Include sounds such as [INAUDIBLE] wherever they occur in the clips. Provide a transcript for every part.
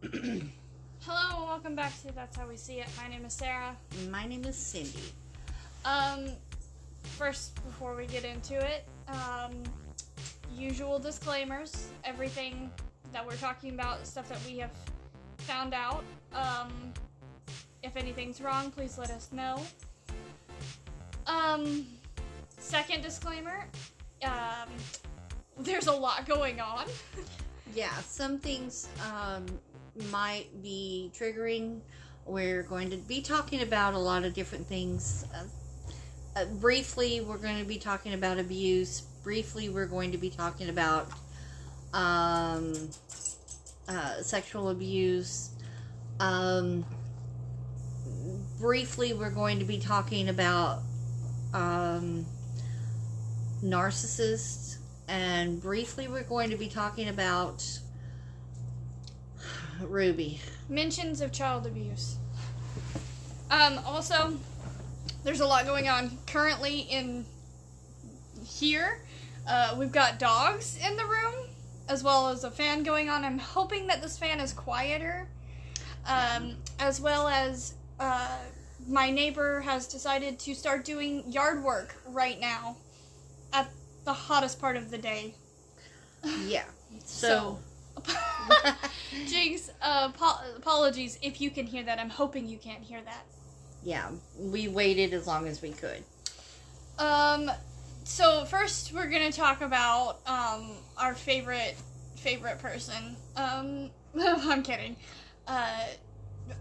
[CLEARS THROAT] Hello and welcome back to That's How We See It. My name is Sarah. My name is Cindy. Um, first, before we get into it, um, usual disclaimers. Everything that we're talking about stuff that we have found out. Um, if anything's wrong, please let us know. Um, second disclaimer. Um, there's a lot going on. [LAUGHS] Yeah, some things um, might be triggering. We're going to be talking about a lot of different things. Uh, uh, briefly, we're going to be talking about abuse. Briefly, we're going to be talking about um, uh, sexual abuse. Um, briefly, we're going to be talking about um, narcissists. And briefly, we're going to be talking about Ruby. mentions of child abuse. Um, also, there's a lot going on currently in here. Uh, we've got dogs in the room, as well as a fan going on. I'm hoping that this fan is quieter, um, as well as uh, my neighbor has decided to start doing yard work right now at the hottest part of the day. Yeah. [LAUGHS] So, [LAUGHS] Jinx, uh, apo- apologies if you can hear that. I'm hoping you can't hear that. yeah, we waited as long as we could. Um, so first we're gonna talk about um our favorite favorite person. Um, [LAUGHS] I'm kidding. Uh,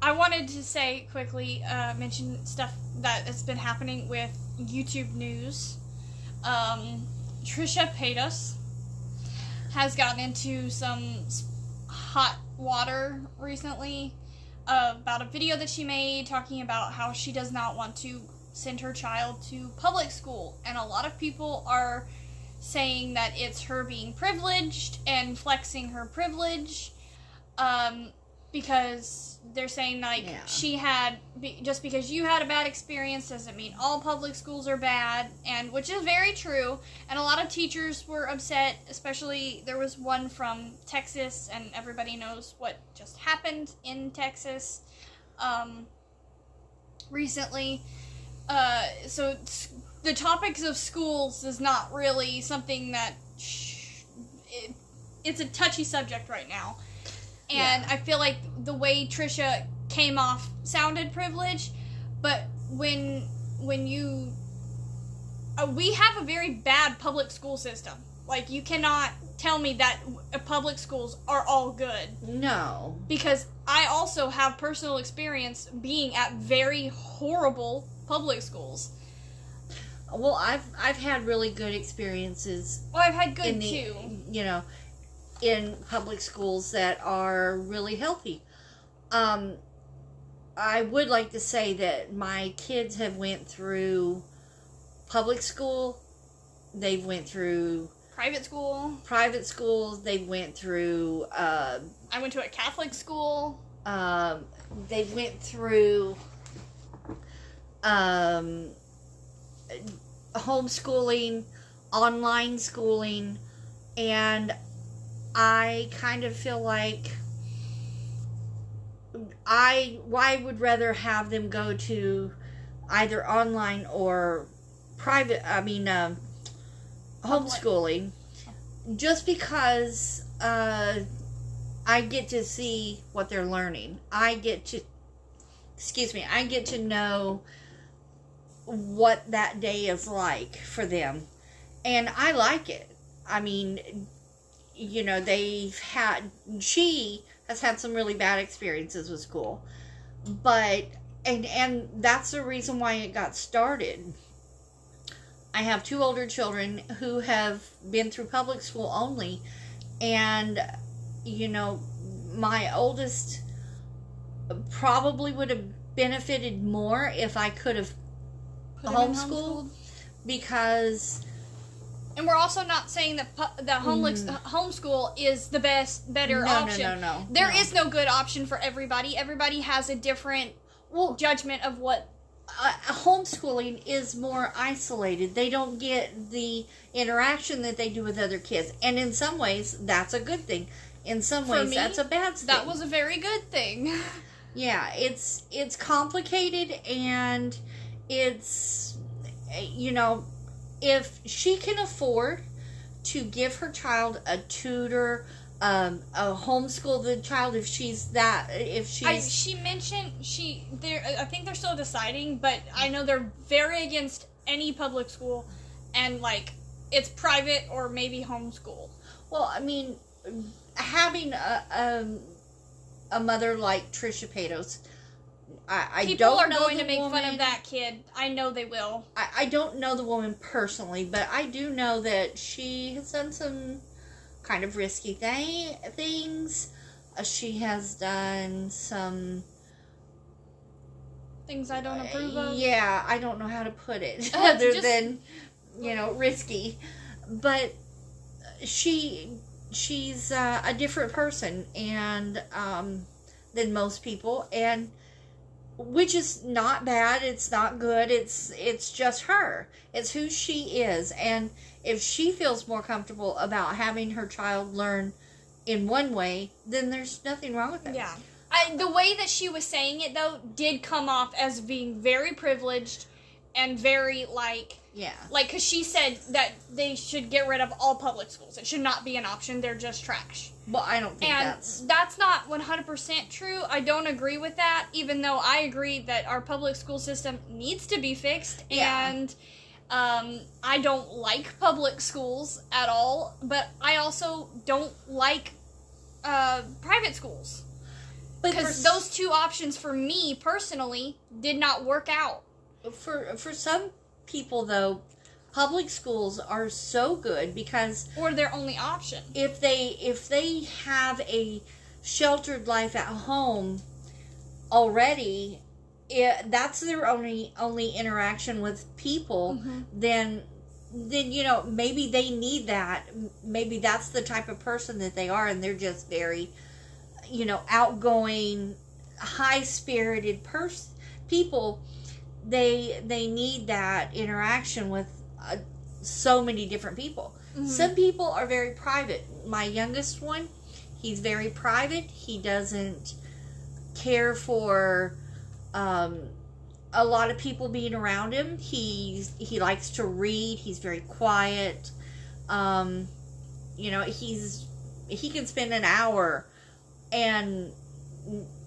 I wanted to say quickly, uh, mention stuff that has been happening with YouTube news. Um, Trisha Paytas has gotten into some hot water recently uh, about a video that she made talking about how she does not want to send her child to public school. And a lot of people are saying that it's her being privileged and flexing her privilege um, because they're saying like Yeah. she had be, just because you had a bad experience doesn't mean all public schools are bad and which is very true and a lot of teachers were upset especially there was one from texas and everybody knows what just happened in texas um, recently uh, so the topics of schools is not really something that sh- it, it's a touchy subject right now and Yeah. i feel like the way trisha came off sounded privileged but when when you uh, we have a very bad public school system like you cannot tell me that uh, public schools are all good No. because I also have personal experience being at very horrible public schools. Well, I've I've had really good experiences Well, I've had good the too. you know in public schools that are really healthy. Um, I would like to say that my kids have went through public school. They've went through Private school. private schools. They went through. Uh, I went to a Catholic school. um, they went through um, homeschooling, online schooling, and I kind of feel like I I would rather have them go to either online or private. I mean, um Public. homeschooling, just because uh, I get to see what they're learning. I get to, excuse me, I get to know what that day is like for them, and I like it. I mean, you know, they've had she has had some really bad experiences with school, but and and that's the reason why it got started. I have two older children who have been through public school only, and you know, my oldest probably would have benefited more if I could have in homeschooled because And we're also not saying that pu- that homeless homeschool is the best, better Mm. no, option. no, no, no. There no. is no good option for everybody. Everybody has a different well, judgment of what. uh, homeschooling is more isolated. They don't get the interaction that they do with other kids, and in some ways, that's a good thing. in some For ways me, that's a bad thing. That was a very good thing. [LAUGHS] yeah it's it's complicated and it's you know if she can afford to give her child a tutor um a homeschool the child if she's that if she's I, she mentioned she there. I think they're still deciding, but I know they're very against any public school, and like it's private or maybe homeschool. well i mean having a um a mother like trisha paytas i i People are going to make fun of that kid. I know they will. I, I don't know the woman personally, but I do know that she has done some kind of risky th- things. Uh, she has done some. Things I don't approve of. Yeah, I don't know how to put it [LAUGHS] [LAUGHS] Uh, other just- than, you know, risky. But she she's uh, a different person and um, than most people and which is not bad it's not good it's it's just her it's who she is and if she feels more comfortable about having her child learn in one way then there's nothing wrong with it Yeah. I, the way that she was saying it though did come off as being very privileged and very like yeah like because she said that they should get rid of all public schools. It should not be an option. They're just trash. Well i don't think And that's that's not 100% true. I don't agree with that, even though I agree that our public school system needs to be fixed. Yeah. And um, I don't like public schools at all, but I also don't like uh, private schools. but for, Because those two options for me personally did not work out. for for some people though public schools are so good because Or their only option. if they if they have a sheltered life at home already it, that's their only only interaction with people Mhm. then then you know maybe they need that maybe that's the type of person that they are and they're just very you know outgoing high spirited person people they they need that interaction with uh, so many different people Mhm. some people are very private my youngest one he's very private he doesn't care for um, a lot of people being around him. He's he likes to read. He's very quiet. Um, you know, he's he can spend an hour and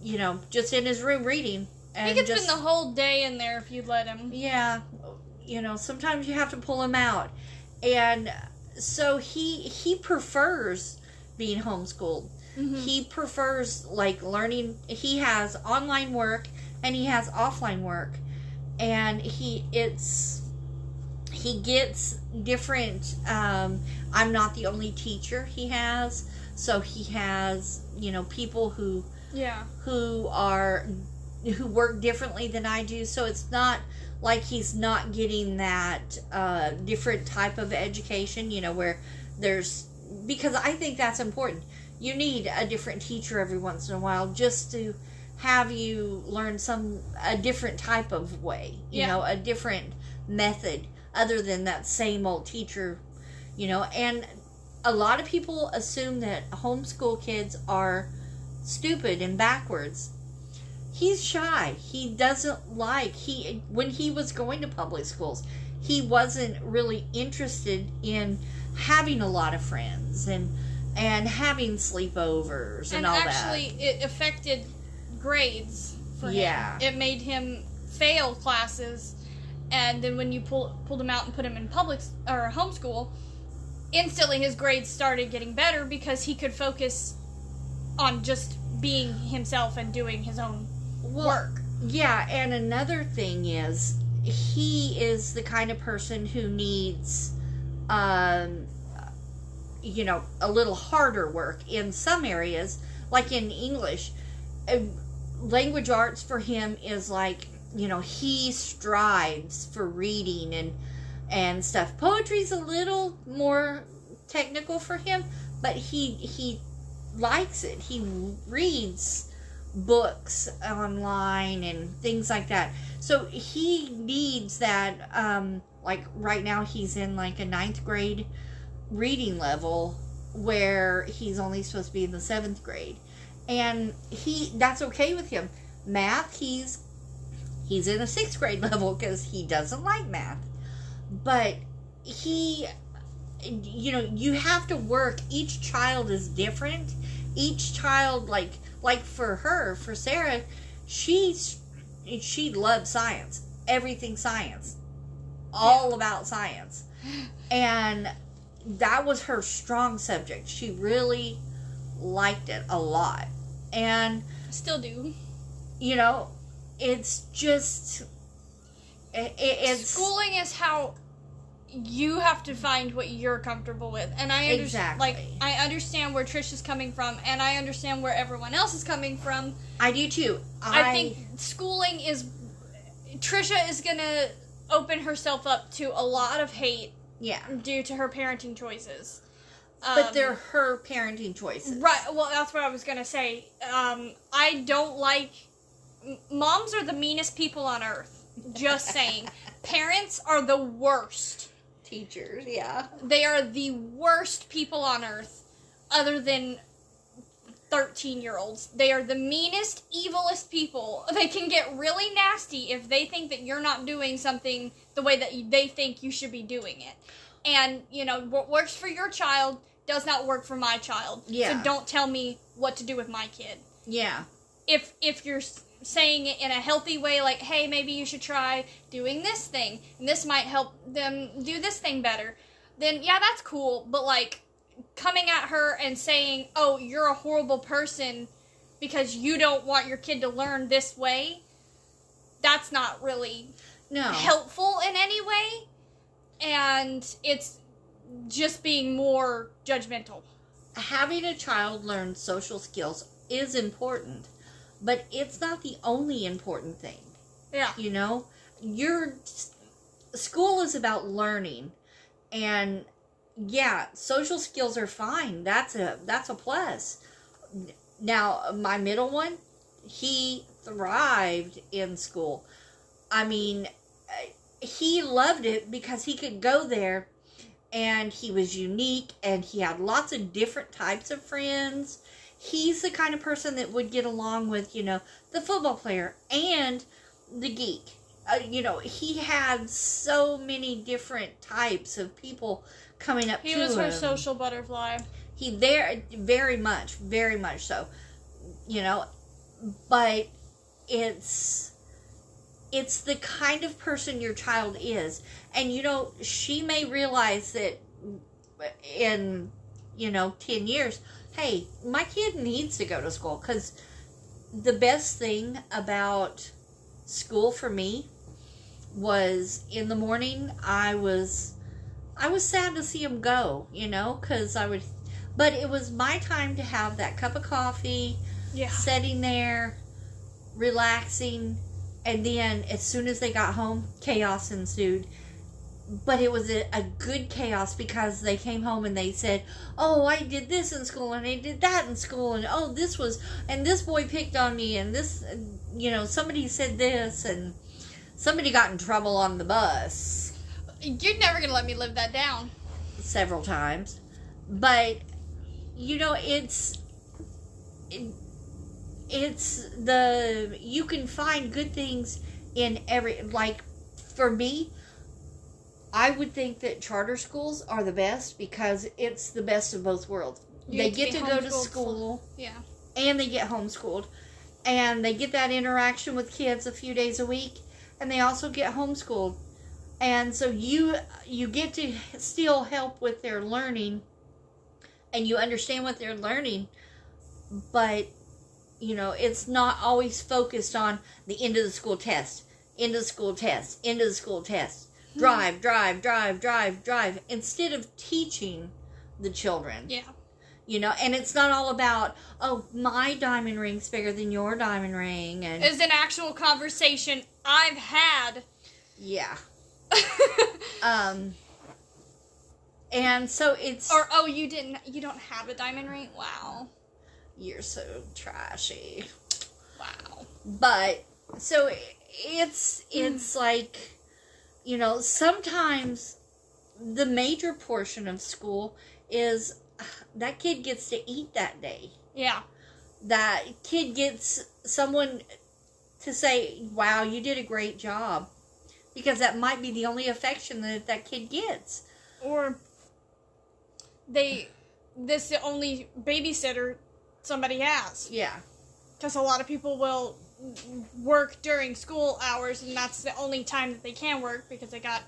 you know just in his room reading. And He could just, spend the whole day in there if you'd let him. yeah, you know, sometimes you have to pull him out. And so he he prefers being homeschooled. Mhm. He prefers like learning he has online work and he has offline work. And he it's he gets different um I'm not the only teacher he has. So he has, you know, people who Yeah. who are who work differently than I do. So it's not like he's not getting that uh, different type of education. You know, where there's because I think that's important. You need a different teacher every once in a while just to have you learn some a different type of way. You Yeah. know, a different method other than that same old teacher. You know, and a lot of people assume that homeschool kids are stupid and backwards. He's shy. He doesn't like he when he was going to public schools, he wasn't really interested in having a lot of friends and and having sleepovers and, And all actually, it affected grades for Yeah. him. It made him fail classes, and then when you pull pulled him out and put him in public or homeschool, instantly his grades started getting better because he could focus on just being himself and doing his own that. Well, work. Yeah, and another thing is he is the kind of person who needs um you know, a little harder work in some areas, like in English. Uh, language arts for him is like, you know, he strives for reading and and stuff. Poetry's a little more technical for him, but he he likes it. He reads books online and things like that. So he needs that um like right now he's in like a ninth grade reading level where he's only supposed to be in the seventh grade, and he that's okay with him. Math, he's he's in a sixth grade [LAUGHS] level because he doesn't like math, but he, you know, you have to work. Each child is different. Each child, like like for her, for Sarah, she's she loves science, everything science, all about science, and that was her strong subject. She really liked it a lot. And Still do. you know, it's just it, it's Schooling is how you have to find what you're comfortable with, and I understand. Like I understand where Trish is coming from, and I understand where everyone else is coming from. I do too. I, think schooling is Trisha is gonna open herself up to a lot of hate yeah, due to her parenting choices. but Um, they're her parenting choices. right. Well, that's what I was gonna say. Um, I don't like moms are the meanest people on earth. Just saying, [LAUGHS] parents are the worst. Teachers, yeah. They are the worst people on earth, other than 13 year olds. They are the meanest, evilest people. [LAUGHS] They can get really nasty if they think that you're not doing something the way that they think you should be doing it. And, you know, what works for your child does not work for my child. Yeah. So don't tell me what to do with my kid. Yeah. If if you're saying it in a healthy way like, "Hey, maybe you should try doing this thing, and this might help them do this thing better." Then yeah, that's cool, but like coming at her and saying, "Oh, you're a horrible person because you don't want your kid to learn this way." That's not really No. helpful in any way, and it's just being more judgmental. Having a child learn social skills is important, but it's not the only important thing. Yeah. you know? Your school is about learning. And yeah social skills are fine. That's a that's a plus. Now my middle one he thrived in school. I mean uh, he loved it because he could go there and he was unique and he had lots of different types of friends he's the kind of person that would get along with you know the football player and the geek. Uh, you know, he had so many different types of people coming up He to was him. her social butterfly. He there very much, very much so. You know, but it's it's the kind of person your child is, and you know, she may realize that in you know ten years, hey, my kid needs to go to school because the best thing about school for me was in the morning I was I was sad to see him go, you know, cuz I would but it was my time to have that cup of coffee, Yeah. sitting there, relaxing, and then as soon as they got home, chaos ensued. But it was a, a good chaos because they came home and they said, "Oh, I did this in school and I did that in school and oh, this was and this boy picked on me and this, you know, somebody said this and somebody got in trouble on the bus." You're never gonna let me live that down. several times but you know it's it, it's the you can find good things in every like for me i would think that charter schools are the best because it's the best of both worlds. You they get to get to go to school Yeah. and they get homeschooled. And they get that interaction with kids a few days a week and they also get homeschooled. And so you you get to still help with their learning and you understand what they're learning but you know it's not always focused on the end of the school test end of the school test end of the school test drive drive drive drive drive instead of teaching the children Yeah. you know and it's not all about oh my diamond ring's bigger than your diamond ring and Is an actual conversation I've had. yeah [LAUGHS] um and so it's or oh, you didn't. You don't have a diamond ring. Wow. you're so trashy Wow. but so it's it's like you know sometimes the major portion of school is that kid gets to eat that day. Yeah. That kid gets someone to say, "Wow, you did a great job," because that might be the only affection that that kid gets. Or they this the only babysitter somebody has Yeah, because a lot of people will work during school hours and that's the only time that they can work because they got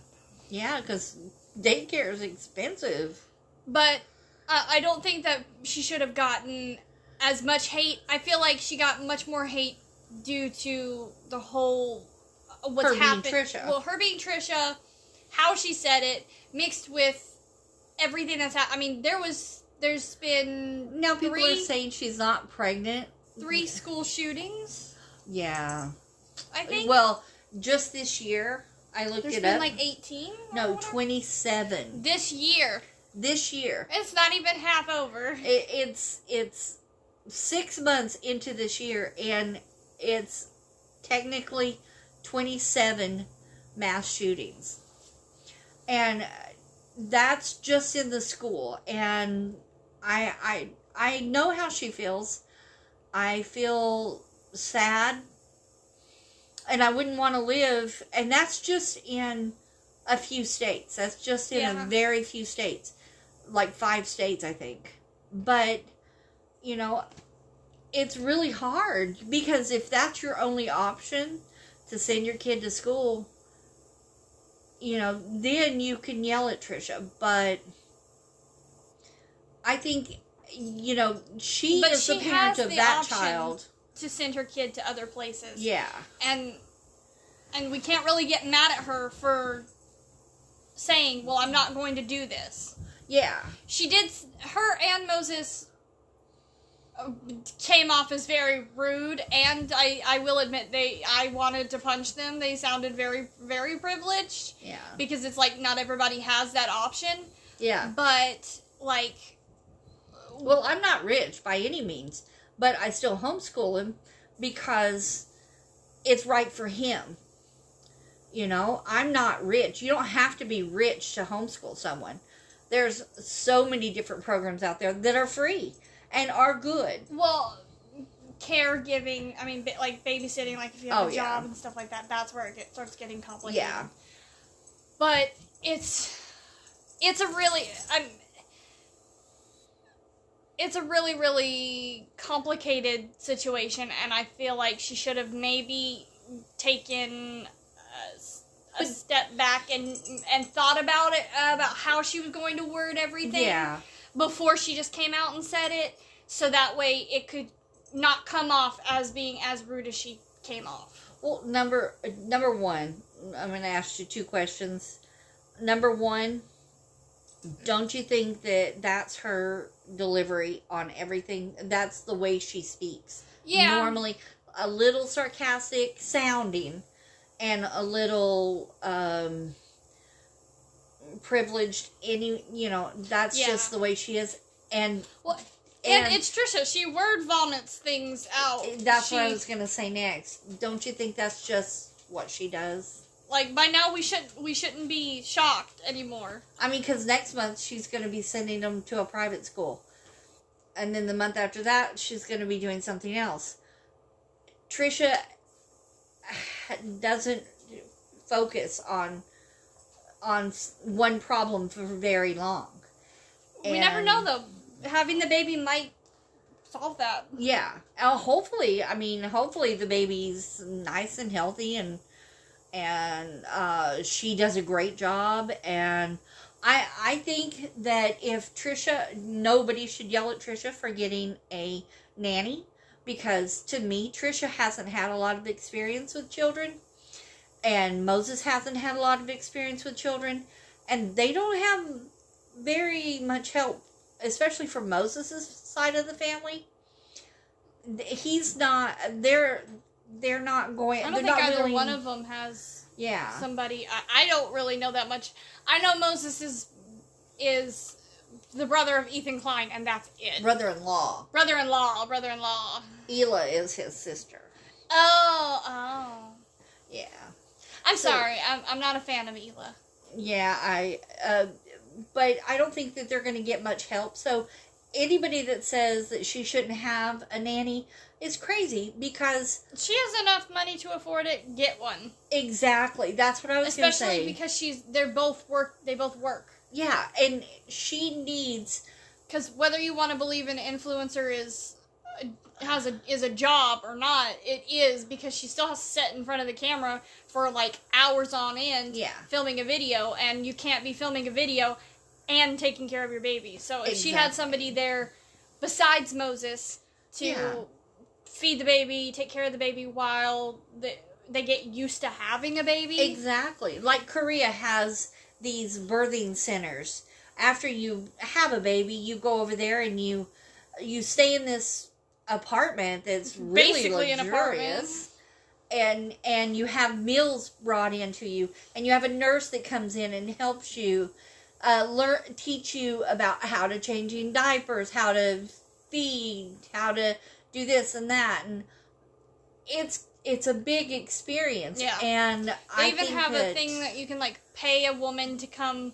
yeah, because daycare is expensive. but uh, I don't think that she should have gotten as much hate. I feel like she got much more hate due to the whole uh, what's Her being happened. Trisha. Well, her being Trisha, how she said it, mixed with everything that's happened. I mean, there was there's been Now people three are saying she's not pregnant. three school shootings. Yeah. I think. Well, just this year, I looked there's it been up. like 18. no, twenty-seven This year, this year. it's not even half over. It, it's it's six months into this year, and it's technically twenty-seven mass shootings, and that's just in the school. And I I I know how she feels. I feel sad, and I wouldn't want to live. And that's just in a few states. That's just in Yeah. a very few states, like five states, I think. But you know, it's really hard because if that's your only option to send your kid to school, you know, then you can yell at Trisha. But I think, you know, she But is the parent of the that option. child. To send her kid to other places. Yeah. and and we can't really get mad at her for saying, "Well, I'm not going to do this." Yeah. She did. Her and Moses uh, came off as very rude, and I I will admit they I wanted to punch them. They sounded very very privileged Yeah. because it's like not everybody has that option, Yeah. but like Well, I'm not rich by any means, but I still homeschool him because it's right for him. You know, I'm not rich. You don't have to be rich to homeschool someone. There's so many different programs out there that are free and are good. well caregiving. I mean, like babysitting, like if you have Oh, a yeah. job and stuff like that. That's where it get, starts getting complicated. Yeah. but it's it's a really I'm it's a really really complicated situation and i feel like she should have maybe taken a, But- step back and and thought about it about how she was going to word everything Yeah. before she just came out and said it so that way it could not come off as being as rude as she came off Well, number uh, number one, I'm going to ask you two questions. Number one, don't you think that that's her delivery on everything? That's the way she speaks. yeah Normally, a little sarcastic sounding, and a little um, privileged. Any, you know, that's Yeah. just the way she is. And Well, and, it's Trisha. She word vomits things out. that's what I was going to say next. Don't you think that's just what she does? Like by now we should we shouldn't be shocked anymore. I mean, because next month she's going to be sending them to a private school. And then the month after that, she's going to be doing something else. Trisha doesn't focus on on one problem for very long. we never know though. Having the baby might solve that. Yeah. Uh, hopefully, I mean, hopefully the baby's nice and healthy and and uh, she does a great job and I I think that if Trisha nobody should yell at Trisha for getting a nanny because to me Trisha hasn't had a lot of experience with children and Moses hasn't had a lot of experience with children and they don't have very much help especially from Moses' side of the family. He's not they're they're not going I don't think either willing, one of them has yeah somebody. I, I don't really know that much. I know Moses is is the brother of Ethan Klein, and that's it. brother-in-law Brother-in-law, brother-in-law. Hila is his sister Oh, oh. yeah I'm So- sorry. I'm, I'm not a fan of Hila. yeah i uh but I don't think that they're going to get much help. So anybody that says that she shouldn't have a nanny is crazy because She has enough money to afford it. Get one, exactly that's what I was going to especially because she's they're both work. They both work. yeah, and she needs Because whether you want to believe an influencer is has a is a job or not, it is because she still has to sit in front of the camera for like hours on end, Yeah. filming a video, and you can't be filming a video and taking care of your baby. So if she had somebody there besides Moses to Yeah. Feed the baby, take care of the baby while they they get used to having a baby, Exactly. Like Korea has these birthing centers. After you have a baby, you go over there and you you stay in this apartment that's really Basically an apartment. luxurious. And and you have meals brought into you and you have a nurse that comes in and helps you uh, learn teach you about how to changing diapers, how to feed, how to do this and that and it's it's a big experience Yeah. and They I even have that, a thing that you can like pay a woman to come,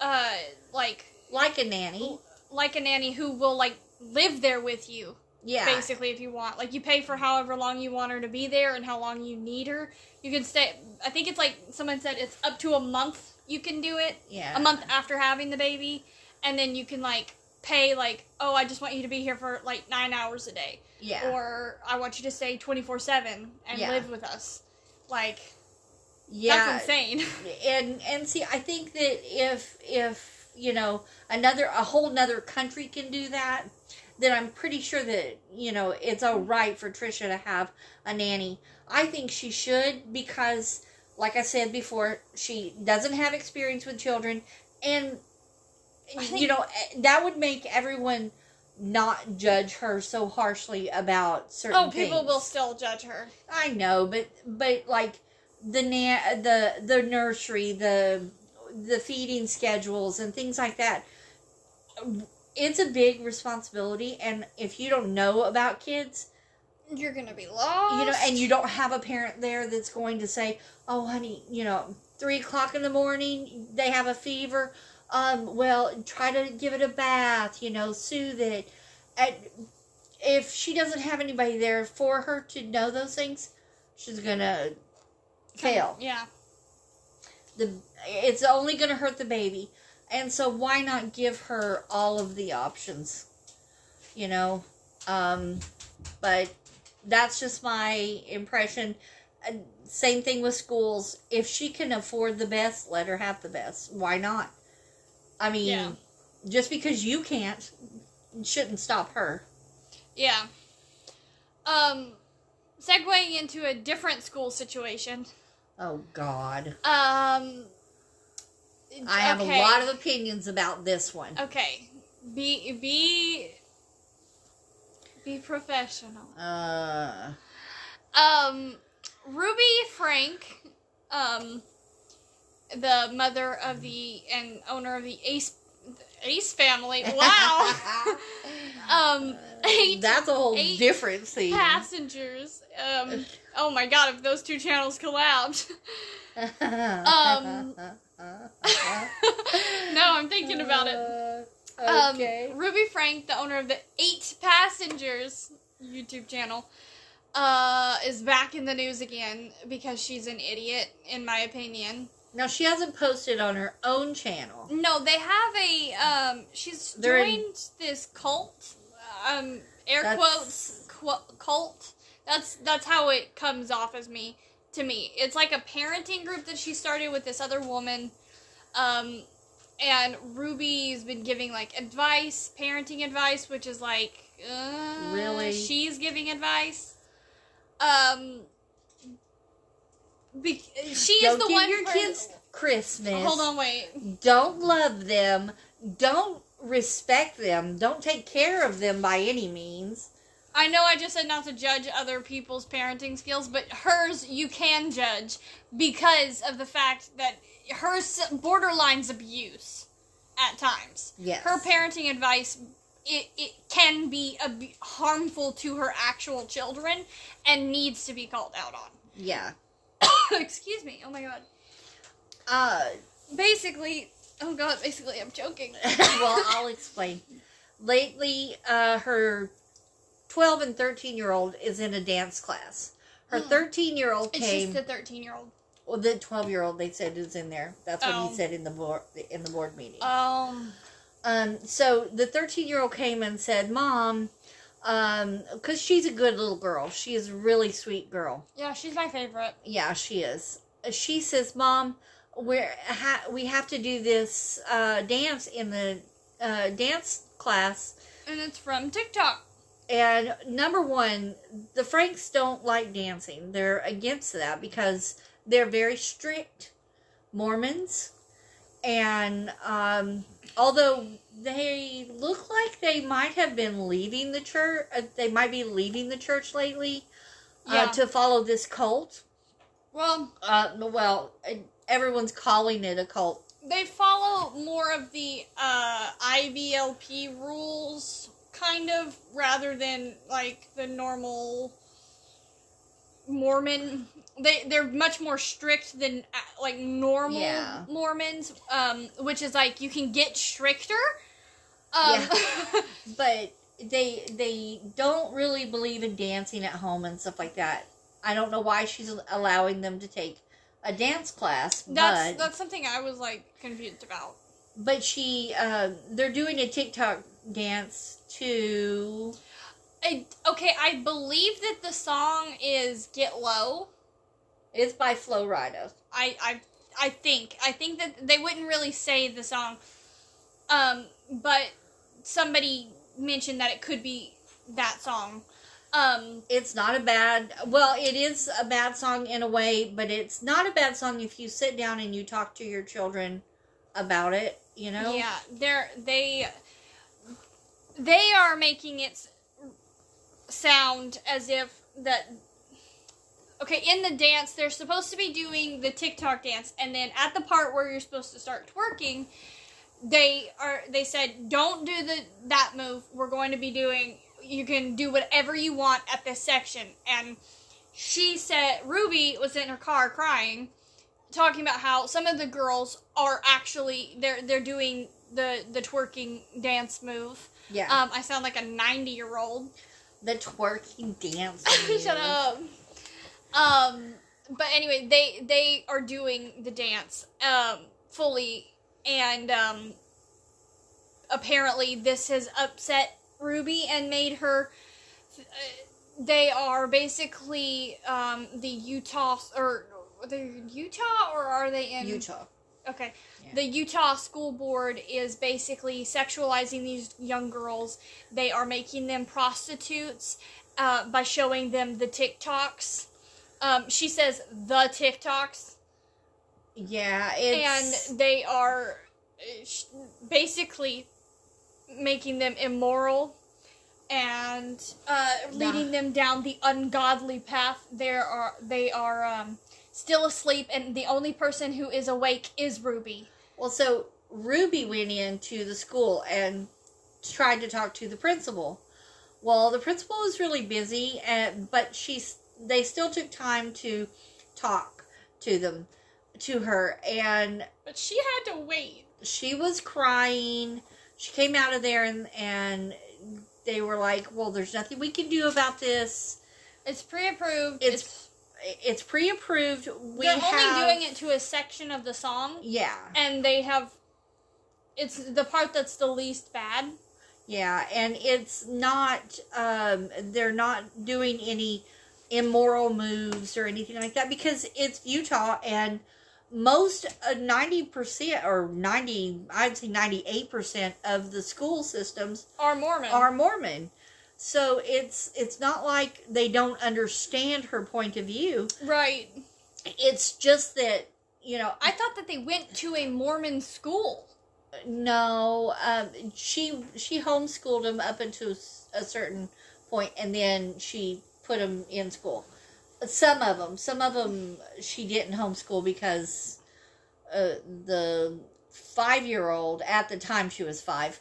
uh, like like a nanny. like a nanny who will like live there with you. Yeah. Basically, if you want, like you pay for however long you want her to be there and how long you need her. You can stay. I think it's like someone said it's up to a month. You can do it Yeah. a month after having the baby, and then you can like pay like oh I just want you to be here for like nine hours a day. Yeah. or I want you to stay 24 7 and Yeah. live with us. Like, yeah. that's insane. [LAUGHS] and and see i think that if if you know another a whole nother country can do that then i'm pretty sure that you know it's all right for trisha to have a nanny i think she should because like i said before she doesn't have experience with children and I you know eh, that would make everyone not judge her so harshly about certain oh, people things. will still judge her. I know, but but like the na- the the nursery, the the feeding schedules and things like that. It's a big responsibility, and if you don't know about kids, You're gonna be lost. you know, and you don't have a parent there that's going to say, "Oh, honey, you know, three o'clock in the morning, they have a fever. Um, well, try to give it a bath. You know, soothe it." And if she doesn't have anybody there for her to know those things, she's gonna fail. Yeah. The it's only gonna hurt the baby, and so why not give her all of the options? You know, um, but that's just my impression. And same thing with schools. If she can afford the best, let her have the best. Why not? I mean, Yeah. just because you can't shouldn't stop her. Yeah. Um, segueing into a different school situation. Oh God. Um, I have okay. a lot of opinions about this one. Okay, be be be professional. Uh, Um, Ruby Franke, um, the mother of the and owner of the Ace Ace family. Wow. [LAUGHS] um, eight that's a whole different thing. passengers. Um, oh my god, if those two channels collapsed. [LAUGHS] Um, [LAUGHS] no, I'm thinking about it. Um, okay. Ruby Franke, the owner of the Eight Passengers YouTube channel, uh, is back in the news again because she's an idiot, in my opinion. Now she hasn't posted on her own channel. No, they have a um. She's They're in- joined this cult. Um, air That's- quotes qu- cult. That's that's how it comes off as me to me. It's like a parenting group that she started with this other woman. Um, and Ruby's been giving like advice, parenting advice, which is like, uh, Really? she's giving advice. Um, be- she Don't is the give one. your per- kids Christmas. Hold on, wait. Don't love them. Don't respect them. Don't take care of them by any means. I know I just said not to judge other people's parenting skills, but hers you can judge because of the fact that hers borderlines abuse at times. Yes. Her parenting advice it, it can be ab- harmful to her actual children and needs to be called out on. Yeah. [COUGHS] Excuse me. Oh my god. Uh, Basically, Oh god, basically I'm joking. [LAUGHS] well, I'll explain. Lately, uh, her 12 and 13 year old is in a dance class. Her Hmm. 13 year old It's came. just the 13 year old. well, the 12 year old they said is in there. That's what Oh. he said in the board in the board meeting. Um, Um, so the 13 year old came and said, "Mom, um, because she's a good little girl. She is a really sweet girl. yeah, she's my favorite. Yeah, she is. She says, "Mom, we're ha- we have to do this uh, dance in the uh, dance class." And it's from TikTok. And number one, the Frankes don't like dancing. They're against that because they're very strict Mormons. And um, although they look like they might have been leaving the church, uh, they might be leaving the church lately Yeah. uh, to follow this cult. Well, Uh, well, everyone's calling it a cult. they follow more of the uh, IVLP rules, kind of, rather than like the normal Mormon. They they're much more strict than uh, like normal Yeah. Mormons, um, which is like you can get stricter. Um, [LAUGHS] [LAUGHS] but they they don't really believe in dancing at home and stuff like that. I don't know why she's allowing them to take a dance class, that's but that's something I was like confused about. but she uh, they're doing a TikTok dance to I, okay, I believe that the song is "Get Low." it's by Flo Rida. I I I think I think that they wouldn't really say the song, um, but somebody mentioned that it could be that song. Um, It's not a bad well, it is a bad song in a way, but it's not a bad song if you sit down and you talk to your children about it, you know? yeah, they're they they are making it sound as if that. Okay, in the dance, they're supposed to be doing the TikTok dance, and then at the part where you're supposed to start twerking, they are they said don't do the that move. We're going to be doing. You can do whatever you want at this section, and she said Ruby was in her car crying, talking about how some of the girls are actually they're they're doing the the twerking dance move. Yeah. Um, I sound like a ninety year old. the twerking dance. [LAUGHS] Shut up. Um, but anyway, they they are doing the dance um fully, and um, apparently this has upset Ruby and made her. Uh, they are basically um the Utah or the Utah or are they in Utah. Okay. Yeah. The Utah school board is basically sexualizing these young girls. They are making them prostitutes uh, by showing them the TikToks. Um, she says the TikToks, Yeah, it's and they are basically making them immoral and uh, Nah. leading them down the ungodly path. There are they are um, still asleep, and the only person who is awake is Ruby. well. So Ruby went into the school and tried to talk to the principal. Well, the principal was really busy, and but she's they still took time to talk to them, to her, and But she had to wait. she was crying. She came out of there and and they were like, "Well, there's nothing we can do about this. It's pre-approved. It's- It's, It's pre-approved. We they're have only doing it to a section of the song, Yeah, and they have. It's the part that's the least bad. yeah, and it's not. Um, they're not doing any immoral moves or anything like that because it's Utah and most uh, ninety percent or ninety, I'd say ninety eight percent of the school systems Are Mormon. are Mormon. So it's it's not like they don't understand her point of view. right. It's just that you know I thought that they went to a Mormon school. no um, she she homeschooled him up until a certain point and then she put him in school. Some of them, some of them she didn't homeschool because uh, the five year old at the time she was five.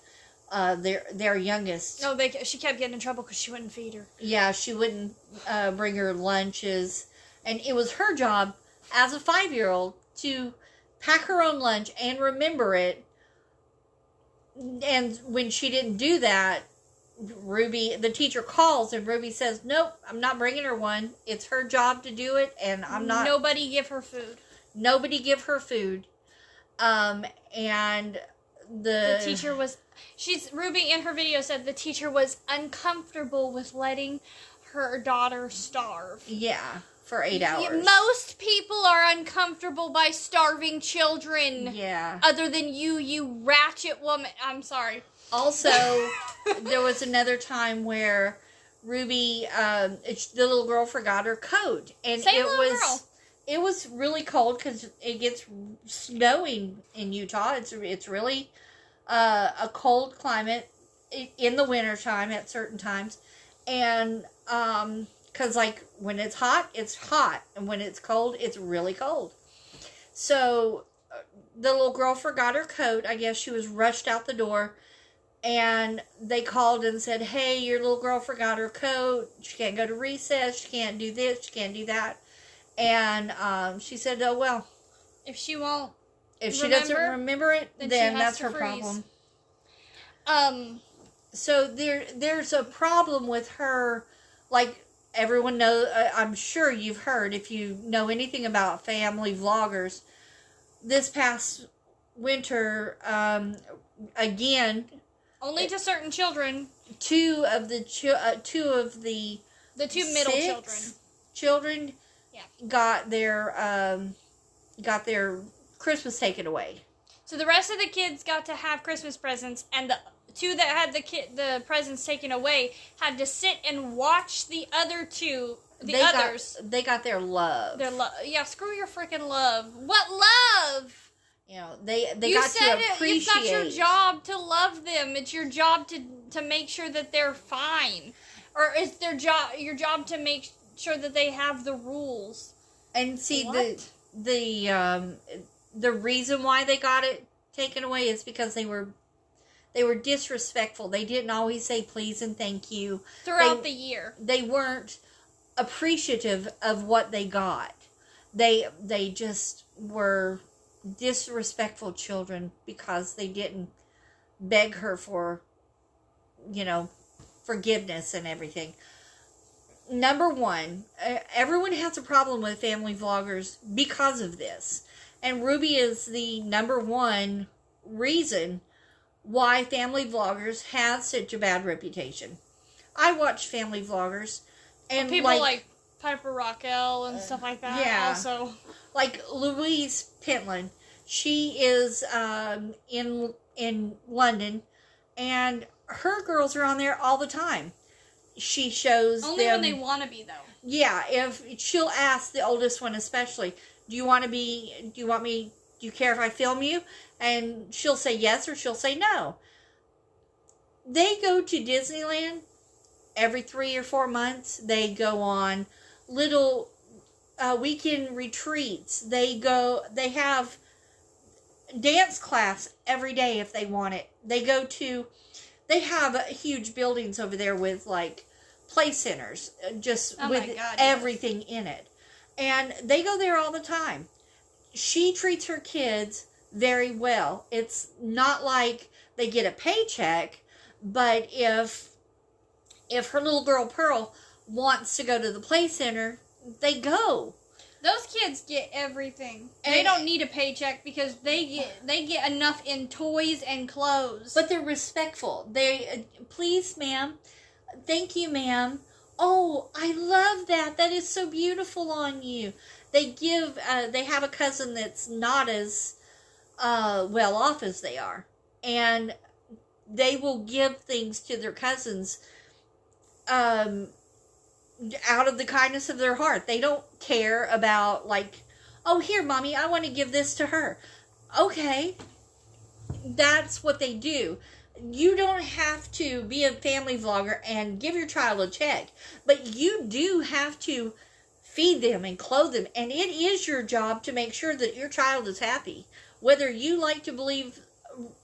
Uh, their their youngest No, they. She kept getting in trouble because she wouldn't feed her. yeah, she wouldn't uh, bring her lunches, and it was her job as a five year old to pack her own lunch and remember it. And when she didn't do that, Ruby, the teacher calls and Ruby says, "Nope, I'm not bringing her one. It's her job to do it, and I'm not." Nobody give her food. Nobody give her food. Um, and the, The teacher was. She's Ruby in her video said the teacher was uncomfortable with letting her daughter starve. yeah, for eight hours. Most people are uncomfortable by starving children. yeah. Other than you, you ratchet woman. I'm sorry. Also, [LAUGHS] there was another time where Ruby, um, the little girl forgot her coat, and Same it was girl. it was really cold because it gets snowing in Utah. It's it's really uh, a cold climate in the wintertime at certain times, and um, because like when it's hot, it's hot, and when it's cold, it's really cold. So uh, the little girl forgot her coat. I guess she was rushed out the door and they called and said, "Hey, your little girl forgot her coat. She can't go to recess. She can't do this. She can't do that." And um, she said, "Oh well, If she won't, if she doesn't Remember, remember it, then then, that's her freeze. problem." um, So there, there's a problem with her. Like everyone knows, I'm sure you've heard if you know anything about family vloggers. This past winter, um, again, only to certain children. two of the chi- uh, two of the The two middle children. children Yeah. got their um got their Christmas taken away. So the rest of the kids got to have Christmas presents, and the two that had the kid the presents taken away had to sit and watch the other two, the they others. got, they got their love. Their love. Yeah, screw your freaking love. What love? You know, they they you got said to it, appreciate. it's not your job to love them. It's your job to to make sure that they're fine, or it's their job your job to make sure that they have the rules. And see What? the the um the reason why they got it taken away is because they were they were disrespectful. They didn't always say please and thank you. throughout They- the year. They weren't appreciative of what they got. They they just were disrespectful children because they didn't beg her for you know forgiveness and everything. Number one, everyone has a problem with family vloggers because of this. And Ruby is the number one reason why family vloggers have such a bad reputation. I watch family vloggers and People like, like, Piper Rockelle and stuff like that. yeah. Also, like Louise Pentland. She is um, in in London, and her girls are on there all the time. She shows only them. when they want to be though. Yeah, if she'll ask the oldest one especially, "Do you want to be? Do you want me? Do you care if I film you?" And she'll say yes or she'll say no. They go to Disneyland every three or four months. They go on little uh, weekend retreats. They go. They have dance class every day if they want it. They go to. They have huge buildings over there with like play centers, uh, just Oh with God, yes. everything in it. And they go there all the time. She treats her kids very well. It's not like they get a paycheck, but if if her little girl Pearl wants to go to the play center, they go. Those kids get everything. they don't need a paycheck because they get they get enough in toys and clothes. But they're respectful. They uh, please, ma'am. Thank you, ma'am. Oh, I love that. That is so beautiful on you. They give. Uh, they have a cousin that's not as uh, well off as they are, and they will give things to their cousins. Um, out of the kindness of their heart. They don't care about like, oh, here, mommy, I want to give this to her. Okay, that's what they do. You don't have to be a family vlogger and give your child a check, but you do have to feed them and clothe them, and it is your job to make sure that your child is happy. Whether you like to believe,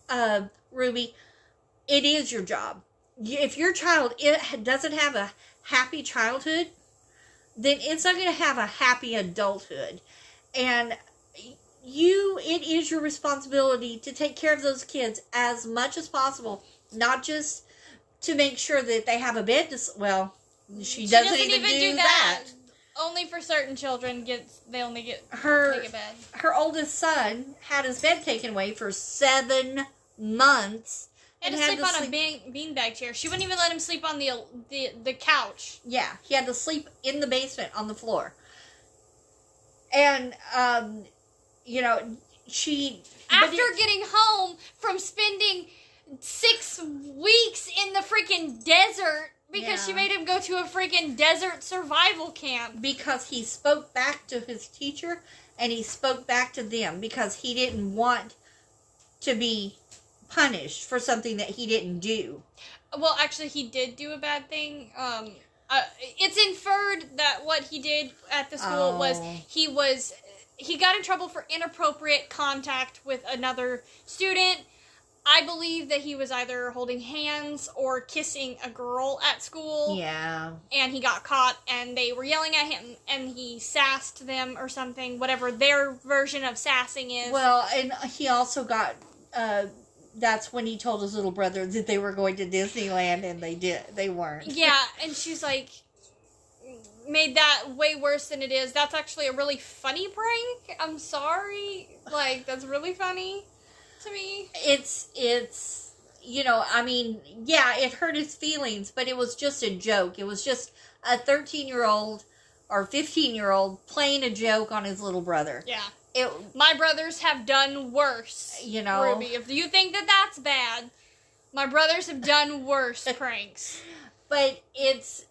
uh, Ruby, it is your job. If your child it doesn't have a happy childhood, then it's not going to have a happy adulthood. And you it is your responsibility to take care of those kids as much as possible, not just to make sure that they have a bed to well, she doesn't, even, do, that. Only for certain children gets they only get Her take a bed. her oldest son had his bed taken away for 7 months Had to sleep on a bean beanbag chair. She wouldn't even let him sleep on the the the couch. Yeah, he had to sleep in the basement on the floor. And um you know, she After it- getting home from spending six weeks in the freaking desert because she made him go to a freaking desert survival camp. because he spoke back to his teacher and he spoke back to them because he didn't want to be punished for something that he didn't do. Well, actually, he did do a bad thing. Um, uh, it's inferred that what he did at the school was Oh. he was he got in trouble for inappropriate contact with another student. I believe that he was either holding hands or kissing a girl at school. Yeah. and he got caught and they were yelling at him and he sassed them or something whatever their version of sassing is Well, and he also got uh that's when he told his little brother that they were going to Disneyland and they did they weren't. [LAUGHS] yeah and she's like made that way worse than it is. That's actually a really funny prank. I'm sorry. Like that's really funny to me. It's it's you know i mean yeah it hurt his feelings but it was just a joke. It was just a 13 year old or 15 year old playing a joke on his little brother. Yeah it my brothers have done worse You know. ruby if you think that that's bad my brothers have done worse [LAUGHS] pranks but it's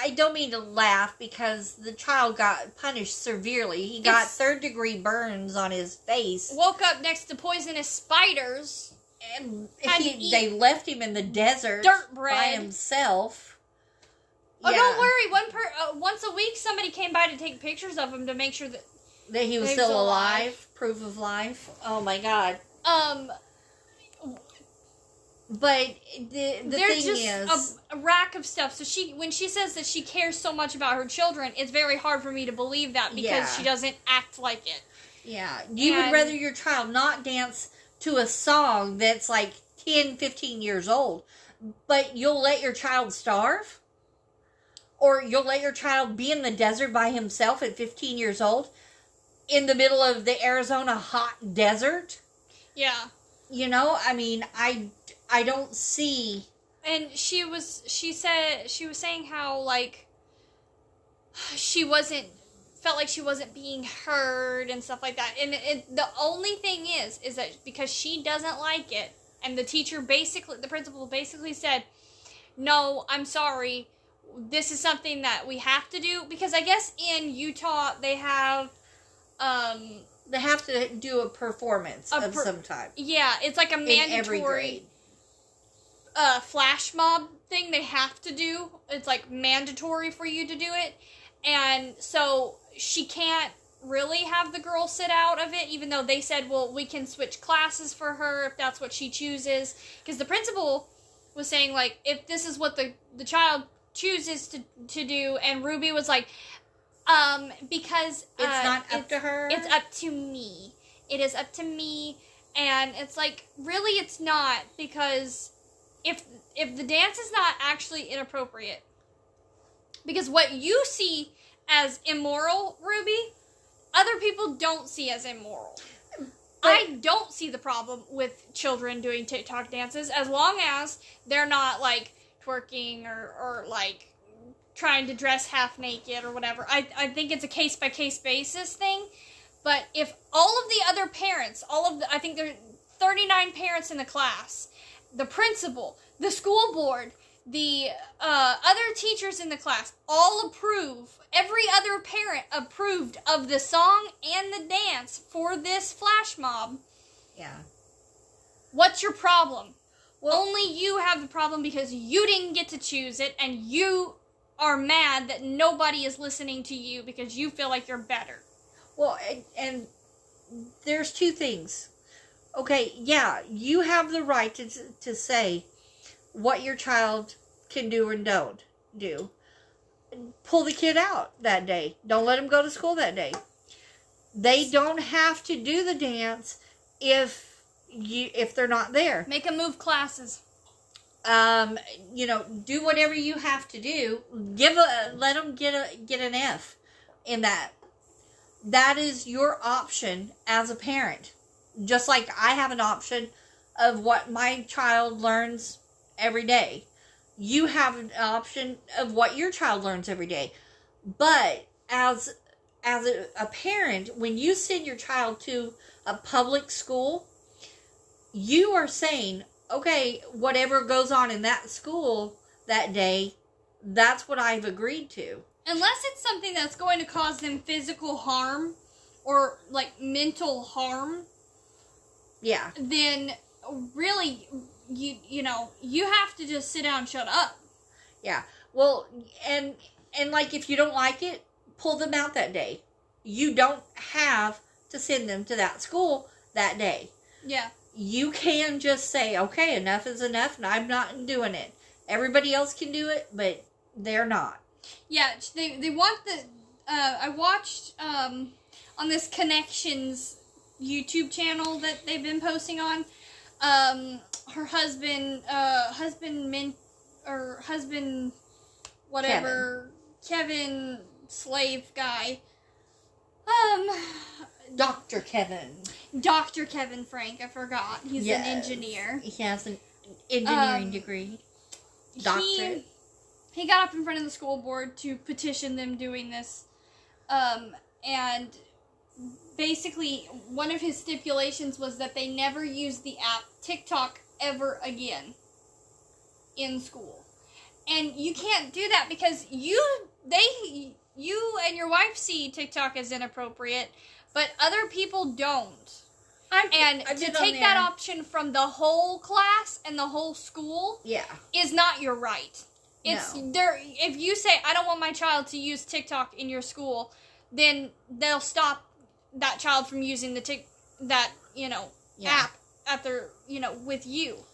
i don't mean to laugh because the child got punished severely he got It's- third degree burns on his face woke up next to poisonous spiders and he, they left him in the desert dirt bread. by himself Oh, Yeah, don't worry. One per uh, once a week, somebody came by to take pictures of him to make sure that that he was still alive. alive proof of life oh my god um But the the there's thing just is, a, a rack of stuff. So she when she says that she cares so much about her children, it's very hard for me to believe that because Yeah. she doesn't act like it. yeah, you and- would rather your child not dance to a song that's like 10, 15 years old, but you'll let your child starve? Or you'll let your child be in the desert by himself at 15 years old in the middle of the Arizona hot desert? Yeah. You know, I mean, I I don't see And she was she said she was saying how like she wasn't felt like she wasn't being heard and stuff like that. And it, the only thing is is that because she doesn't like it and the teacher basically the principal basically said, "No, I'm sorry. This is something that we have to do because I guess in Utah they have um they have to do a performance A of per- some type yeah, it's like a mandatory uh, flash mob thing they have to do. It's like mandatory for you to do it. And so she can't really have the girl sit out of it, even though they said, well, we can switch classes for her if that's what she chooses. Because the principal was saying, like, if this is what the, the child chooses to, to do, and Ruby was like, um, because It's uh, not up it's- to her. it's up to me. It is up to me. And it's like, really, it's not because if if the dance is not actually inappropriate, because what you see as immoral, Ruby, other people don't see as immoral. I don't see the problem with children doing TikTok dances as long as they're not like twerking or, or like trying to dress half naked or whatever. I, I think it's a case by case basis thing. But if all of the other parents, all of the, I think there are 39 parents in the class, the principal, the school board, the uh, other teachers in the class all approve, every other parent approved of the song and the dance for this flash mob, yeah. what's your problem? Well- Only you have the problem because you didn't get to choose it and you are mad that nobody is listening to you because you feel like you're better. Well, and, and there's two things. Okay, yeah, you have the right to to say what your child can do and don't do. Pull the kid out that day. Don't let him go to school that day. They don't have to do the dance if you if they're not there. Make them move classes. Um, you know, do whatever you have to do. Give a let them get a get an F in that. That is your option as a parent. Just like I have an option of what my child learns every day. You have an option of what your child learns every day. But as as a, a parent, when you send your child to a public school, you are saying, okay, whatever goes on in that school that day, that's what I've agreed to. Unless it's something that's going to cause them physical harm or like mental harm, Yeah. then really you you know, you have to just sit down and shut up. Yeah. Well, and and like if you don't like it, pull them out that day. You don't have to send them to that school that day. Yeah. You can just say, "Okay, enough is enough, and I'm not doing it." Everybody else can do it, but they're not. Yeah, they they want the. Uh, I watched um, on this connections YouTube channel that they've been posting on. Um, her husband, uh, husband min or husband, whatever, Kevin, slave guy. Um, Dr. Kevin. Doctor Kevin Franke. I forgot. He's Yes. an engineer. He has an engineering Um, degree. he, he got up in front of the school board to petition them doing this. Um, and basically, one of his stipulations was that they never use the app TikTok ever again in school. And you can't do that because you, they, you and your wife see TikTok as inappropriate, but other people don't. I, And to take that option from the whole class and the whole school Yeah. is not your right. It's No. there. If you say I don't want my child to use TikTok in your school, then they'll stop that child from using the tick that you know Yeah. app at their you know with you.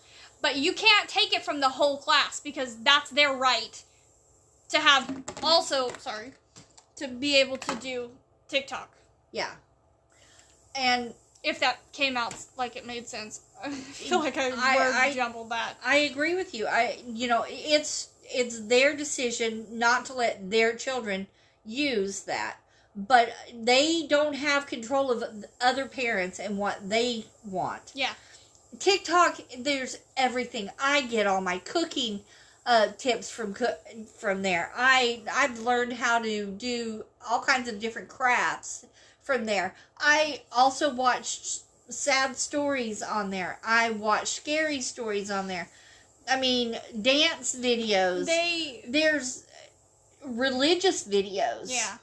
But you can't take it from the whole class because that's their right to have also sorry to be able to do TikTok. Yeah. And If that came out like it made sense, [LAUGHS] I feel like I, I- I- jumbled that. I agree with you. I you know, it's it's their decision not to let their children use that. But they don't have control of other parents and what they want. Yeah. TikTok, there's everything. I get all my cooking uh, tips from cook from there. I I've learned how to do all kinds of different crafts from there. I also watched sad stories on there. I watched scary stories on there. I mean, dance videos. They there's religious videos. Yeah.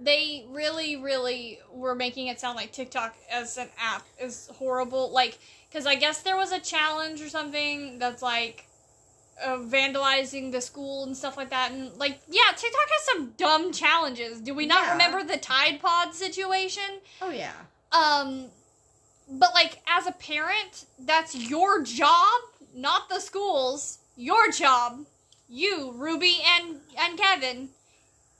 They really, really were making it sound like TikTok as an app is horrible. Like, because I guess there was a challenge or something that's like uh, vandalizing the school and stuff like that. And, like, yeah, TikTok has some dumb challenges. Do we not Yeah. remember the Tide Pod situation? Oh yeah. Um, but, like, as a parent, that's your job, not the school's. Your job. You, Ruby and, and Kevin.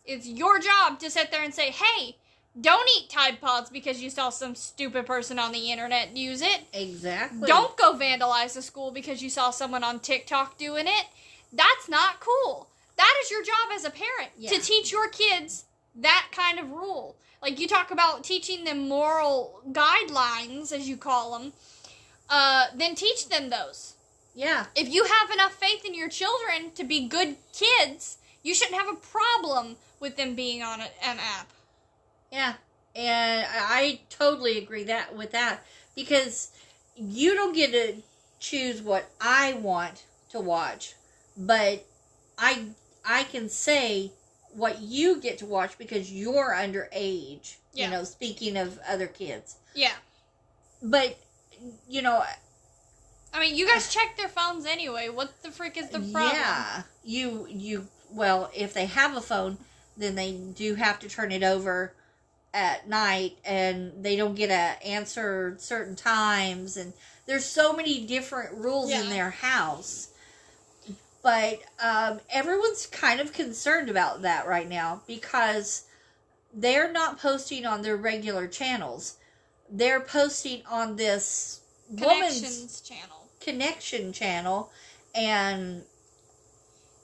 It's your job to sit there and say, hey, don't eat Tide Pods because you saw some stupid person on the internet use it. Exactly. Don't go vandalize the school because you saw someone on TikTok doing it. That's not cool. That is your job as a parent Yeah. to teach your kids that kind of rule. Like you talk about teaching them moral guidelines, as you call them, uh, then teach them those. Yeah. If you have enough faith in your children to be good kids, you shouldn't have a problem with them being on a, an app. Yeah, and I totally agree that with that because you don't get to choose what I want to watch, but I I can say what you get to watch because you're underage. Yeah. You know, speaking of other kids, Yeah. but you know, I mean, you guys check their phones anyway. What the frick is the problem? yeah, you you well, if they have a phone, then they do have to turn it over at night and they don't get a answer certain times. And there's so many different rules in their house. But um, everyone's kind of concerned about that right now because they're not posting on their regular channels. They're posting on this woman's channel. connection channel, and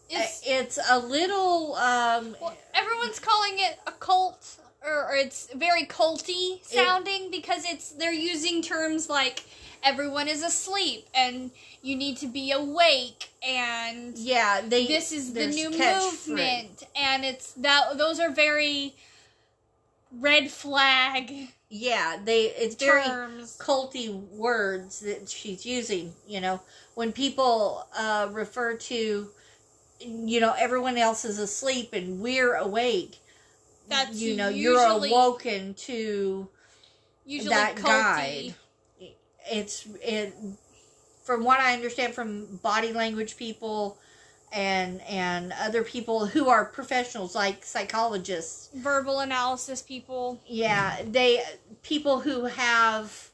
It's, it's a little um, well, everyone's calling it a cult, or, or it's very culty sounding because it's they're using terms like everyone is asleep and you need to be awake and yeah. They this is the new movement and it's that those are very red flag Yeah, they it's very terms. culty words that she's using. You know, when people uh, refer to, you know, everyone else is asleep and we're awake. That's you know, you're awoken to Usually that culty. guide. It's it from what I understand from body language people and and other people who are professionals like psychologists verbal analysis people. yeah they people who have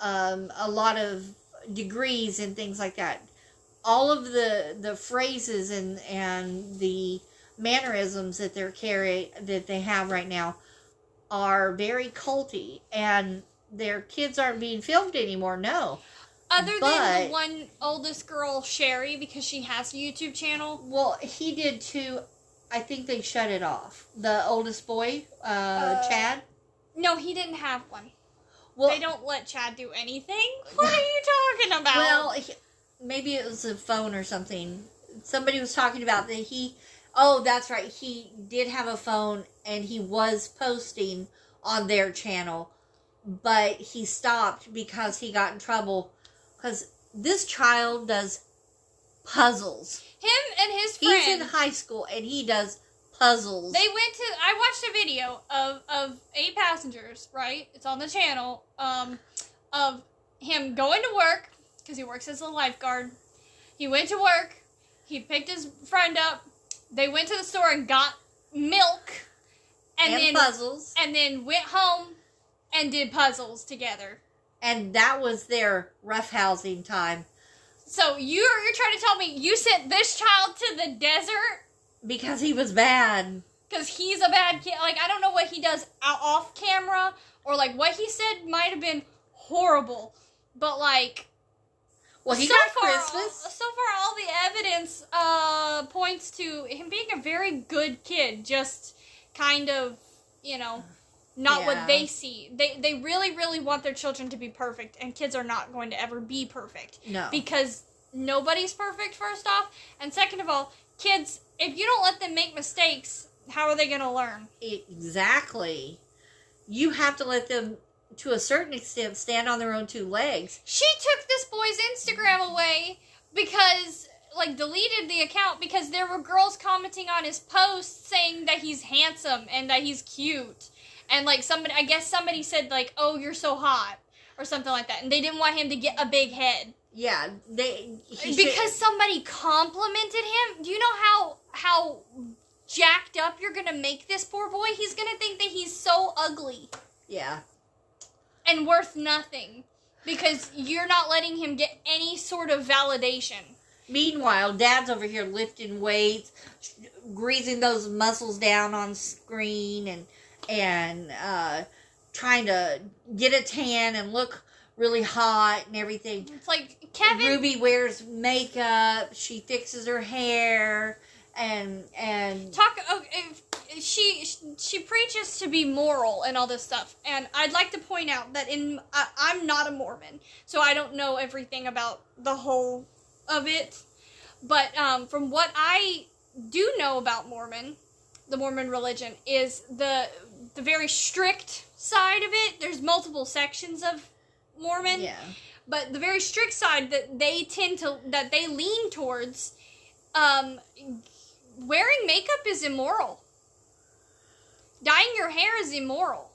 um, a lot of degrees and things like that all of the the phrases and and the mannerisms that they're carry that they have right now are very culty and their kids aren't being filmed anymore no Other than the one oldest girl, Shari, because she has a YouTube channel. well he did too i think they shut it off the oldest boy uh, Uh, chad No, he didn't have one. well they don't let Chad do anything. What are you talking about? Well, he- maybe it was a phone or something. Somebody was talking about that he. Oh, that's right. He did have a phone and he was posting on their channel, but he stopped because he got in trouble. Because this child does puzzles. him and his friend. He's in high school and he does puzzles. They went to. I watched a video of of eight passengers. Right, it's on the channel. Um, of him going to work because he works as a lifeguard. He went to work. He picked his friend up. They went to the store and got milk, and, and then puzzles. and then went home and did puzzles together. And that was their roughhousing time So you're you're trying to tell me you sent this child to the desert because he was bad. because he's a bad kid. Like I don't know what he does off camera or like what he said might have been horrible, but like Well, he so got far, Christmas. So far, all the evidence uh, points to him being a very good kid. Just kind of, you know, not Yeah. what they see. They they really really want their children to be perfect, and kids are not going to ever be perfect No. because nobody's perfect. First off, and second of all, kids, if you don't let them make mistakes, how are they going to learn? Exactly. You have to let them, to a certain extent, stand on their own two legs. She took this boy's Instagram away because like deleted the account because there were girls commenting on his posts saying that he's handsome and that he's cute. And like somebody I guess somebody said like, "Oh, you're so hot." Or something like that. And they didn't want him to get a big head. Yeah, they he should- because somebody complimented him. Do you know how how jacked up you're going to make this poor boy? He's going to think that he's so ugly yeah, and worth nothing because you're not letting him get any sort of validation. Meanwhile, Dad's over here lifting weights, greasing those muscles down on screen, and and uh, trying to get a tan and look really hot and everything. It's like Kevin. Ruby wears makeup. She fixes her hair, and and talk. Oh, if, she she preaches to be moral and all this stuff, and I'd like to point out that in I, I'm not a Mormon, so I don't know everything about the whole of it. But um, from what I do know about Mormon, the Mormon religion is the the very strict side of it. There's multiple sections of Mormon yeah, but the very strict side that they tend to that they lean towards um wearing makeup is immoral dyeing your hair is immoral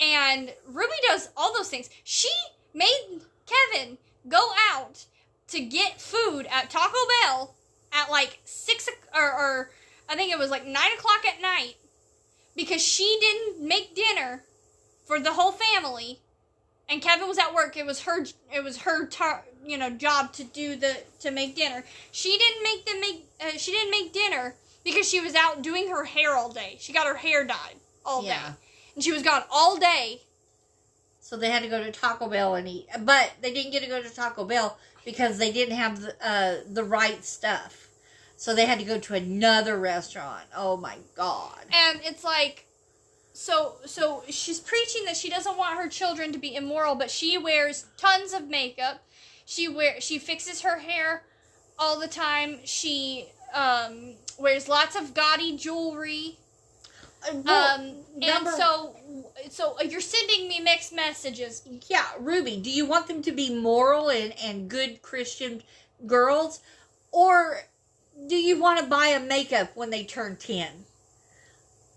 and ruby does all those things she made kevin go out to get food at taco bell at like six or, or i think it was like nine o'clock at night because she didn't make dinner for the whole family and Kevin was at work. It was her. It was her, tar, you know, job to do the to make dinner. She didn't make them make. Uh, she didn't make dinner because she was out doing her hair all day. She got her hair dyed. all Yeah. day. And she was gone all day. So they had to go to Taco Bell and eat, but they didn't get to go to Taco Bell because they didn't have the, uh, the right stuff. So they had to go to another restaurant. Oh my god! And it's like so so she's preaching that she doesn't want her children to be immoral, but she wears tons of makeup. She wear she fixes her hair all the time. She um wears lots of gaudy jewelry. Uh, well, Um number- and so so you're sending me mixed messages. yeah, Ruby, do you want them to be moral and, and good Christian girls, or do you want to buy a makeup when they turn ten?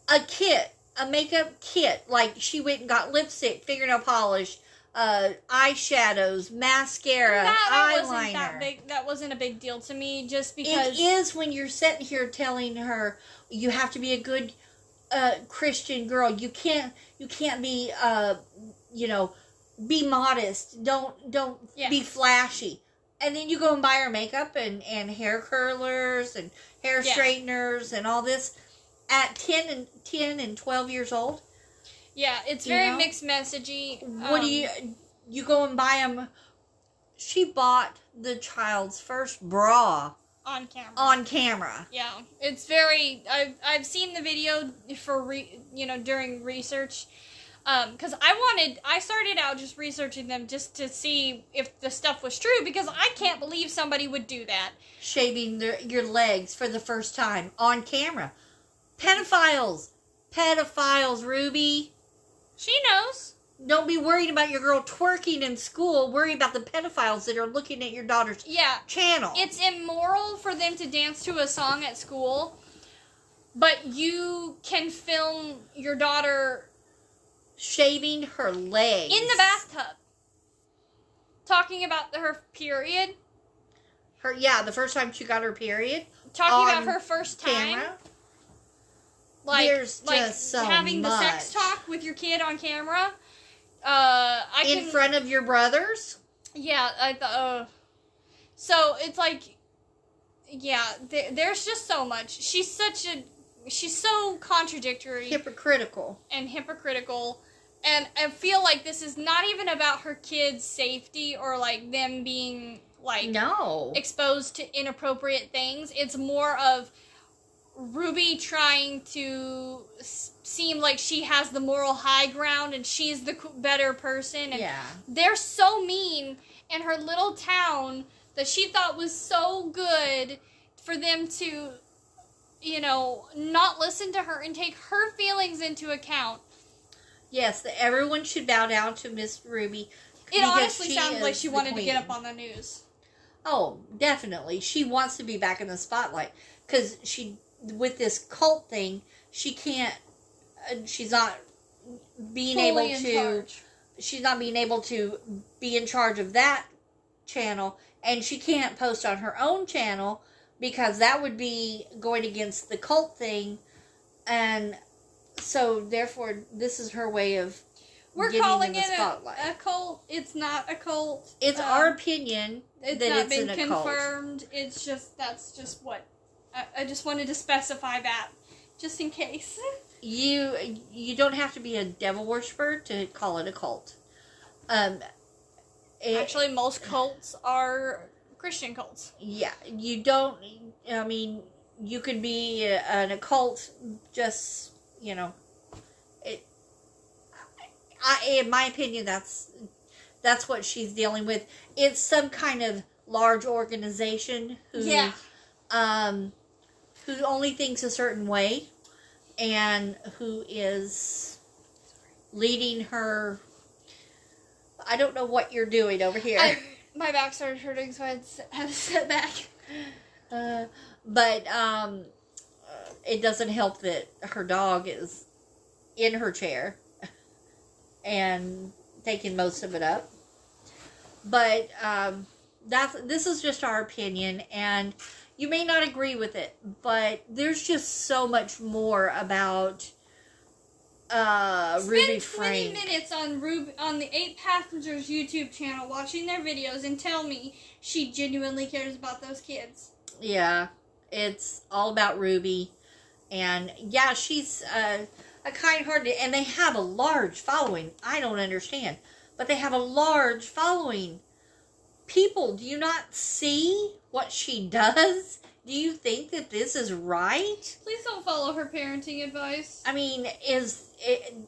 A kit, a makeup kit, like she went and got lipstick, fingernail polish, uh, eyeshadows, mascara, that, eyeliner. wasn't that big that wasn't a big deal to me just because It is when you're sitting here telling her you have to be a good uh, Christian girl. You can't you can't be uh, you know be modest. Don't don't Yeah. be flashy. And then you go and buy her makeup and, and hair curlers and hair Yeah. straighteners and all this at 10 and 10 and 12 years old. Yeah, it's You very know? mixed messagey. What do Um, you you go and buy them she bought the child's first bra on camera? on camera. Yeah, it's very. I've I've seen the video for re, you know during research, because I wanted. I started out just researching them just to see if the stuff was true because I can't believe somebody would do that. shaving their, your legs for the first time on camera. Pedophiles. Pedophiles, Ruby. She knows. Don't be worried about your girl twerking in school. Worry about the pedophiles that are looking at your daughter's Yeah, channel. it's immoral for them to dance to a song at school, but you can film your daughter shaving her legs. in the bathtub, talking about her period, Her yeah, the first time she got her period. talking about her first time. Camera. Like There's like so having the sex talk with your kid on camera. Uh, I in can, front of your brothers. yeah, I thought. Uh, so it's like, yeah, there, there's just so much. She's such a, she's so contradictory Hypocritical. and hypocritical, and I feel like this is not even about her kids' safety or like them being like No. exposed to inappropriate things. It's more of Ruby trying to s- seem like she has the moral high ground and she's the better person. And yeah. they're so mean in her little town that she thought was so good for them to, you know, not listen to her and take her feelings into account. Yes, that everyone should bow down to Miss Ruby. It honestly sounds like she wanted to get up on the news. Oh, definitely. She wants to be back in the spotlight because she, with this cult thing, she can't. Uh, she's not being Fully able to. charge. She's not being able to be in charge of that channel, and she can't post on her own channel because that would be going against the cult thing, and so therefore, this is her way of. We're calling it a, a cult. It's not a cult. It's Um, our opinion It's that not it's been confirmed. It's just that's just what I, I just wanted to specify that, just in case. you you don't have to be a devil worshiper to call it a cult. Um, it- Actually, most cults are Christian cults. yeah, you don't. I mean, you could be a, an occult. Just you know, it. I, in my opinion, that's that's what she's dealing with. It's some kind of large organization who, Yeah. um, who only thinks a certain way, and who is leading her. I don't know what you're doing over here. I, my back started hurting, so I had, to sit back. Uh, but um, it doesn't help that her dog is in her chair and taking most of it up. But um, that's this is just our opinion, and you may not agree with it, but there's just so much more about uh, Spend Ruby 20 Franke. minutes on Rub- on the Eight Passengers YouTube channel watching their videos and tell me she genuinely cares about those kids. Yeah, it's all about Ruby, and yeah, she's uh, a kind-hearted, and they have a large following. I don't understand, but they have a large following. People, do you not see what she does? Do you think that this is right? Please don't follow her parenting advice. I mean, is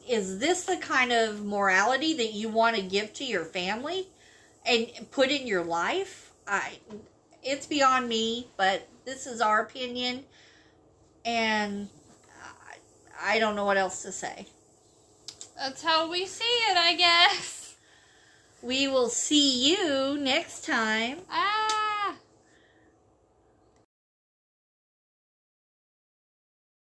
is this the kind of morality that you want to give to your family and put in your life? I it's beyond me, but this is our opinion and I, I don't know what else to say. That's how we see it, I guess. We will see you next time. Ah.